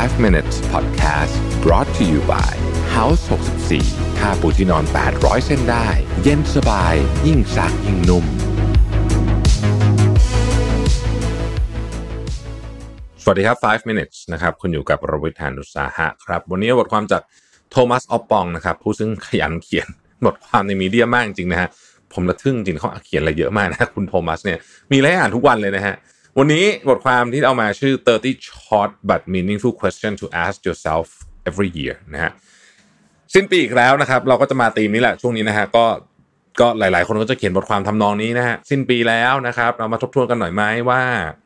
5 minutes podcast brought to you by House 64ค่าปูที่นอน 800 เส้นได้ เย็นสบาย ยิ่งซักยิ่งนุ่ม สวัสดีครับ 5 minutes นะครับ คุณอยู่กับรวิทยานุสาหะครับ วันนี้บทความจากโทมัสออปปองนะครับ ผู้ซึ่งขยันเขียนบทความในมีเดียมากจริงนะฮะ ผมระทึ่งจริงเขาเขียนอะไรเยอะมากนะ คุณโทมัสเนี่ย มีอะไรอ่านทุกวันเลยนะฮะ วันนี้บทความที่เอามาชื่อ 30 short but meaningful question to ask yourself every year นะฮะสิ้นปีอีกแล้วนะครับ เราก็จะมาตีมนี้แหละช่วงนี้นะฮะก็ก็หลาย ๆ คนก็จะเขียนบทความทำนองนี้นะฮะสิ้นปีแล้วนะครับ เรามาทบทวนกันหน่อยไหมว่า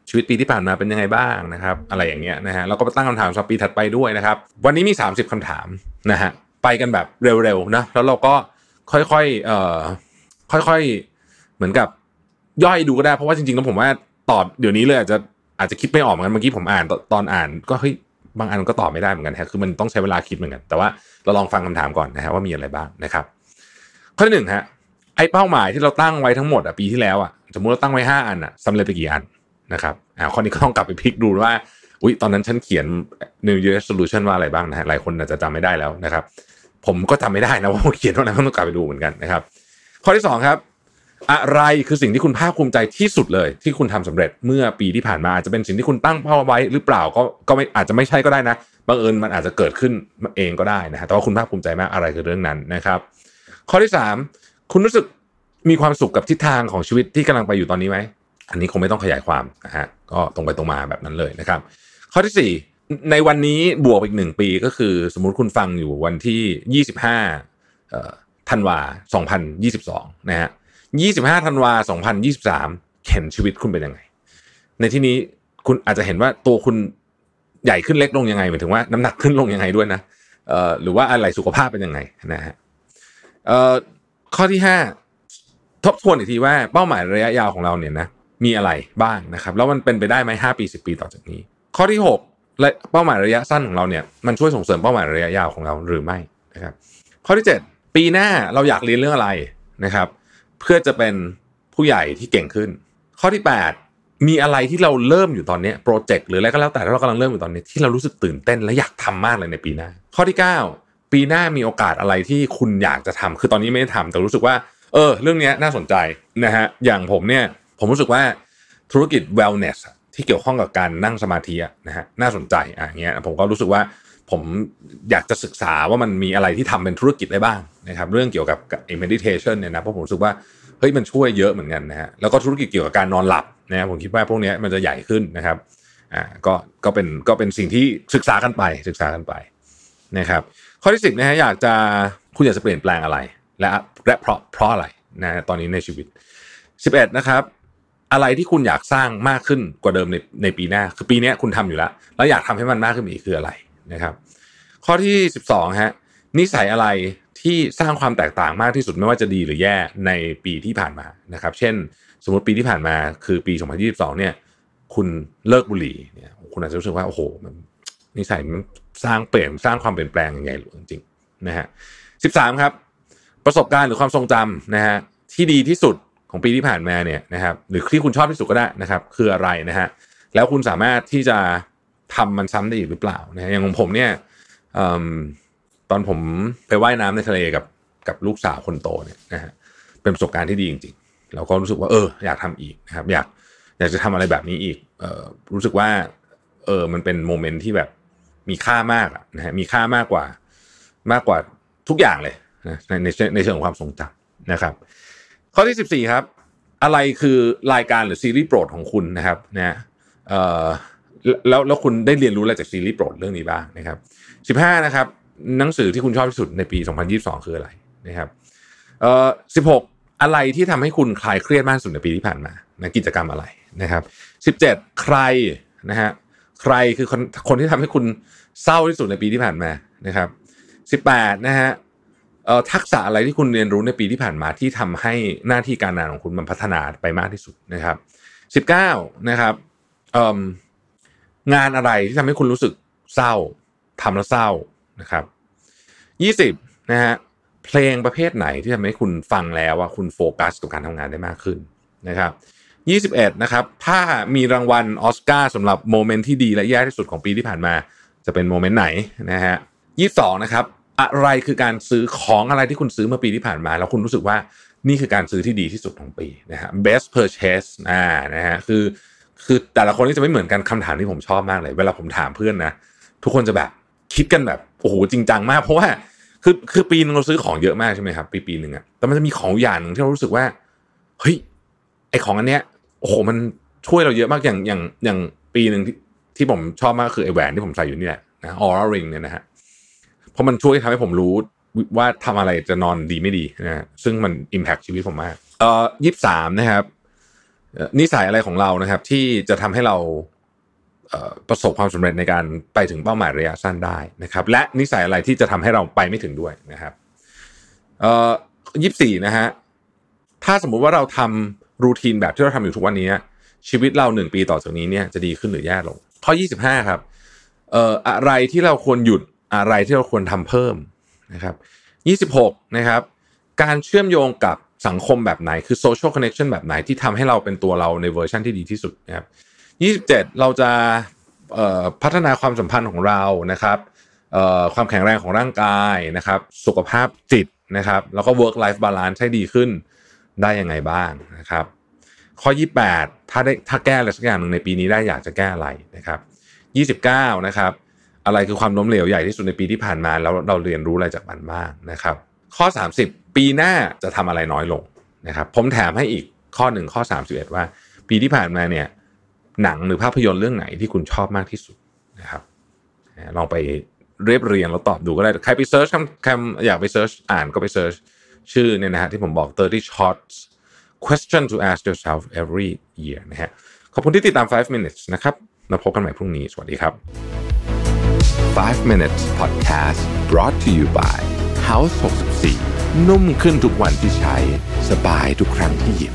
ชีวิตปีที่ผ่านมาเป็นยังไงบ้างนะครับ อะไรอย่างเงี้ยนะฮะแล้วก็ตั้งคำถามสำหรับปีถัดไปด้วยนะครับ วันนี้มี 30คำถามนะฮะไปกันแบบเร็ว ๆ นะ แล้วเราก็ค่อย ๆ เอ่อค่อย ๆ เหมือนกับย่อยดูก็ได้เพราะว่าจริง ๆ แล้วผมว่า ตอบเดี๋ยวนี้เลยอาจจะอาจจะคิดไม่ออกเหมือนกันเมื่อกี้ผมอ่านตอนอ่าน ก็เฮ้ยบางอันก็ตอบไม่ได้เหมือนกันฮะคือมันต้องใช้เวลาคิดเหมือนกัน แต่ว่าเราลองฟังคำถามก่อนนะฮะว่ามีอะไรบ้างนะครับ ข้อที่หนึ่งฮะไอ้เป้าหมายที่เราตั้งไว้ทั้งหมดอะปีที่แล้วอะสมมติเราตั้งไว้ห้าอันอะสำเร็จไปกี่อันนะครับอ่าข้อนี้ก็ต้องกลับไปพลิกดูว่าอุ้ยตอนนั้นฉันเขียน New Year Resolution ว่าอะไรบ้างนะฮะหลายคนอาจจะจำไม่ได้แล้วนะครับ ผมก็จำไม่ได้นะว่าผมเขียนว่าอะไรต้องกลับไปดูเหมือนกันนะครับ ข้อที่สองครับ อะไรคือสิ่งที่คุณภาคภูมิใจที่สุดเลย ที่คุณทำสำเร็จเมื่อปีที่ผ่านมาอาจจะเป็นสิ่งที่คุณตั้งเป้าไว้หรือเปล่าก็ก็ไม่อาจจะไม่ใช่ก็ได้นะบังเอิญมันอาจจะเกิดขึ้นเองก็ได้นะฮะแต่ว่าคุณภาคภูมิใจมากอะไรคือเรื่องนั้นนะครับ ข้อที่สามคุณรู้สึกมีความสุขกับทิศทางของชีวิตที่กำลังไปอยู่ตอนนี้ไหมอันนี้คงไม่ต้องขยายความนะฮะก็ตรงไปตรงมาแบบนั้นเลยนะครับ ข้อที่สี่ในวันนี้บวกอีกหนึ่งปีก็คือ สมมุติคุณฟังอยู่วันที่ยี่สิบห้าธันวาสองพันยี่สิบสองนะฮะ 25ธันวา2023 เห็นชีวิตคุณเป็นยังไง ในที่นี้คุณอาจจะเห็นว่าตัวคุณใหญ่ขึ้นเล็กลงยังไงหมายถึงว่าน้ำหนักขึ้นลงยังไงด้วยนะเอ่อหรือว่าอะไรสุขภาพเป็นยังไงนะฮะเอ่อข้อที่ห้าทบทวนอีกทีว่าเป้าหมายระยะยาวของเราเนี่ยนะมีอะไรบ้างนะครับ แล้วมันเป็นไปได้ไหมห้าปีสิบปีต่อจากนี้ ข้อที่หกและเป้าหมายระยะสั้นของเราเนี่ยมันช่วยส่งเสริมเป้าหมายระยะยาวของเราหรือไม่นะครับ ข้อที่เจ็ดปีหน้าเราอยากเรียนเรื่องอะไรนะครับ เพื่อจะเป็นผู้ใหญ่ที่เก่งขึ้น ข้อที่ 8 มีอะไรที่เราเริ่มอยู่ตอนนี้โปรเจกต์หรืออะไรก็แล้วแต่ที่เรากำลังเริ่มอยู่ตอนนี้ที่เรารู้สึกตื่นเต้นและอยากทำมากเลยในปีหน้า ข้อที่ 9 ปีหน้ามีโอกาสอะไรที่คุณอยากจะทำคือตอนนี้ไม่ได้ทำแต่รู้สึกว่า เออ เรื่องนี้น่าสนใจนะฮะอย่างผมเนี่ยผมรู้สึกว่าธุรกิจ wellness ที่เกี่ยวข้องกับการนั่งสมาธินะฮะน่าสนใจอะเงี้ยผมก็รู้สึกว่า ผมอยากจะศึกษาว่ามันมีอะไรที่ทำเป็นธุรกิจได้บ้างนะครับเรื่องเกี่ยวกับไอ้ meditation เนี่ยนะเพราะผมรู้สึกว่าเฮ้ยมันช่วยเยอะเหมือนกันนะฮะแล้วก็ธุรกิจเกี่ยวกับการนอนหลับนะผมคิดว่าพวกนี้มันจะใหญ่ขึ้นนะครับอ่าก็ก็เป็นก็เป็นสิ่งที่ศึกษากันไปศึกษากันไปนะครับข้อที่สิบนะฮะอยากจะคุณอยากจะเปลี่ยนแปลงอะไร และและเพราะเพราะอะไรนะตอนนี้ในชีวิต 11 นะครับ อะไรที่คุณอยากสร้างมากขึ้นกว่าเดิมในในปีหน้า คือปีนี้คุณทำอยู่แล้ว แล้วอยากทำให้มันมากขึ้นอีกคืออะไร นะครับ ข้อที่ 12ฮะนิสัยอะไรที่สร้างความแตกต่างมากที่สุดไม่ว่าจะดีหรือแย่ในปีที่ผ่านมานะครับ เช่น สมมติปีที่ผ่านมาคือปี 2022 เนี่ย คุณเลิกบุหรี่เนี่ยคุณอาจจะรู้สึกว่าโอ้โหมันนิสัยมันสร้างเปลี่ยนสร้างความเปลี่ยนแปลงยังไงหรือจริงๆนะฮะ13ครับ ประสบการณ์หรือความทรงจำนะฮะที่ดีที่สุดของปีที่ผ่านมาเนี่ยนะครับหรือที่คุณชอบที่สุดก็ได้นะครับ คืออะไรนะฮะแล้วคุณสามารถที่จะ ทำมันซ้ำได้อีกหรือเปล่านะฮะอย่างของผมเนี่ยตอนผมไปไว่ายน้ำในทะเลกับกับลูกสาวคนโตเนี่ยนะฮะเป็นประสบการณ์ที่ดีจริงๆ เราก็รู้สึกว่าเออ อยากทำอีกนะครับ อยากอยากจะทำอะไรแบบนี้อีกเออรู้สึกว่า เออมันเป็นโมเมนต์ที่แบบมีค่ามากนะฮะมีค่ามากกว่ามากกว่าทุกอย่างเลยนะในในในเชิงของความทรงจำนะครับ ข้อที่สิบสี่ครับ อะไรคือรายการหรือซีรีส์โปรดของคุณนะครับนะเอ่อ แล้วแล้วคุณได้เรียนรู้อะไรจากซีรีส์โปรดเรื่องนี้บ้างนะครับสิบห้านะครับหนังสือที่คุณชอบที่สุดในปี 2022 คืออะไรนะครับเอ่อสิบหกอะไรที่ทำให้คุณคลายเครียดมากสุดในปีที่ผ่านมานะกิจกรรมอะไรนะครับสิบเจ็ดใครนะฮะใครคือคนคนที่ทำให้คุณเศร้าที่สุดในปีที่ผ่านมานะครับสิบแปดนะฮะเอ่อทักษะอะไรที่คุณเรียนรู้ในปีที่ผ่านมาที่ทำให้หน้าที่การงานของคุณมันพัฒนาไปมากที่สุดนะครับสิบเก้านะครับเอ่อ งานอะไรที่ทำให้คุณรู้สึกเศร้าทำแล้วเศร้านะครับยี่สิบนะฮะเพลงประเภทไหนที่ทำให้คุณฟังแล้วว่าคุณโฟกัสกับการทำงานได้มากขึ้นนะครับยี่สิบเอ็ดนะครับถ้ามีรางวัลออสการ์สำหรับ moment ที่ดีและแย่ที่สุดของปีที่ผ่านมา จะเป็น moment ไหนนะฮะยี่สองนะครับอะไรคือการซื้อของอะไรที่คุณซื้อเมื่อปีที่ผ่านมา แล้วคุณรู้สึกว่านี่คือการซื้อที่ดีที่สุดของปีนะฮะ best purchase อ่านะฮะคือ คือแต่ละคนนี่จะไม่เหมือนกันคำถามที่ผมชอบมากเลย เวลาผมถามเพื่อนนะทุกคนจะแบบคิดกันแบบโอ้โหจริงจังมาก เพราะว่าคือคือปีนึงเราซื้อของเยอะมากใช่ไหมครับปีปีหนึ่งอะแต่มันจะมีของอย่างหนึ่งที่เรารู้สึกว่าเฮ้ยไอของอันเนี้ยโอ้โหมันช่วยเราเยอะมากอย่างอย่างอย่างปีหนึ่งที่ที่ผมชอบมากคือไอแหวนที่ผมใส่อยู่นี่แหละนะออร่าริงเนี่ยนะฮะเพราะมันช่วยทำให้ผมรู้ว่าทำอะไรจะนอนดีไม่ดีนะซึ่งมันอิมแพคชีวิตผมมากเอ่อยี่สามนะครับ นิสัยอะไรของเรานะครับ ที่จะทำให้เราประสบความสำเร็จในการไปถึงเป้าหมายระยะสั้นได้นะครับ และนิสัยอะไรที่จะทำให้เราไปไม่ถึงด้วยนะครับเอ่อยี่สี่นะฮะถ้าสมมุติว่าเราทำรูทีนแบบที่เราทำอยู่ทุกวันนี้ ชีวิตเราหนึ่งปีต่อจากนี้เนี่ยจะดีขึ้นหรือแย่ลงข้อยี่สิบห้าครับเอ่ออะไรที่เราควรหยุดอะไรที่เราควรทำเพิ่มนะครับยี่สิบหกนะครับ การเชื่อมโยงกับ สังคมแบบไหนคือ social connection แบบไหนที่ทำให้เราเป็นตัวเราในเวอร์ชันที่ดีที่สุดนะครับ27 เราจะพัฒนาความสัมพันธ์ของเรานะครับความแข็งแรงของร่างกายนะครับ สุขภาพจิตนะครับ แล้วก็ work life balance ให้ดีขึ้นได้ยังไงบ้างนะครับ ข้อ 28 ถ้าได้ถ้าแก้อะไรสักอย่างหนึ่งในปีนี้ได้อยากจะแก้อะไรนะครับ 29 นะครับ อะไรคือความล้มเหลวใหญ่ที่สุดในปีที่ผ่านมาแล้วเราเรียนรู้อะไรจากมันบ้างนะครับ ข้อ 30 ปีหน้าจะทำอะไรน้อยลงนะครับผมแถมให้อีกข้อหนึ่งข้อ 31 ว่า ปีที่ผ่านมาเนี่ยหนังหรือภาพยนตร์เรื่องไหนที่คุณชอบมากที่สุดนะครับลองไปเรียบเรียงแล้วตอบดูก็ได้ใครไป search คำคำอยากไป search อ่านก็ไป search ชื่อเนี่ยนะฮะที่ผมบอก 30 short questions to ask yourself every year นะฮะขอบคุณที่ติดตาม 5 minutes นะครับมาพบกันใหม่พรุ่งนี้ สวัสดีครับ 5 minutes podcast brought to you by House 64 นุ่มขึ้นทุกวันที่ใช้ สบายทุกครั้งที่หยิบ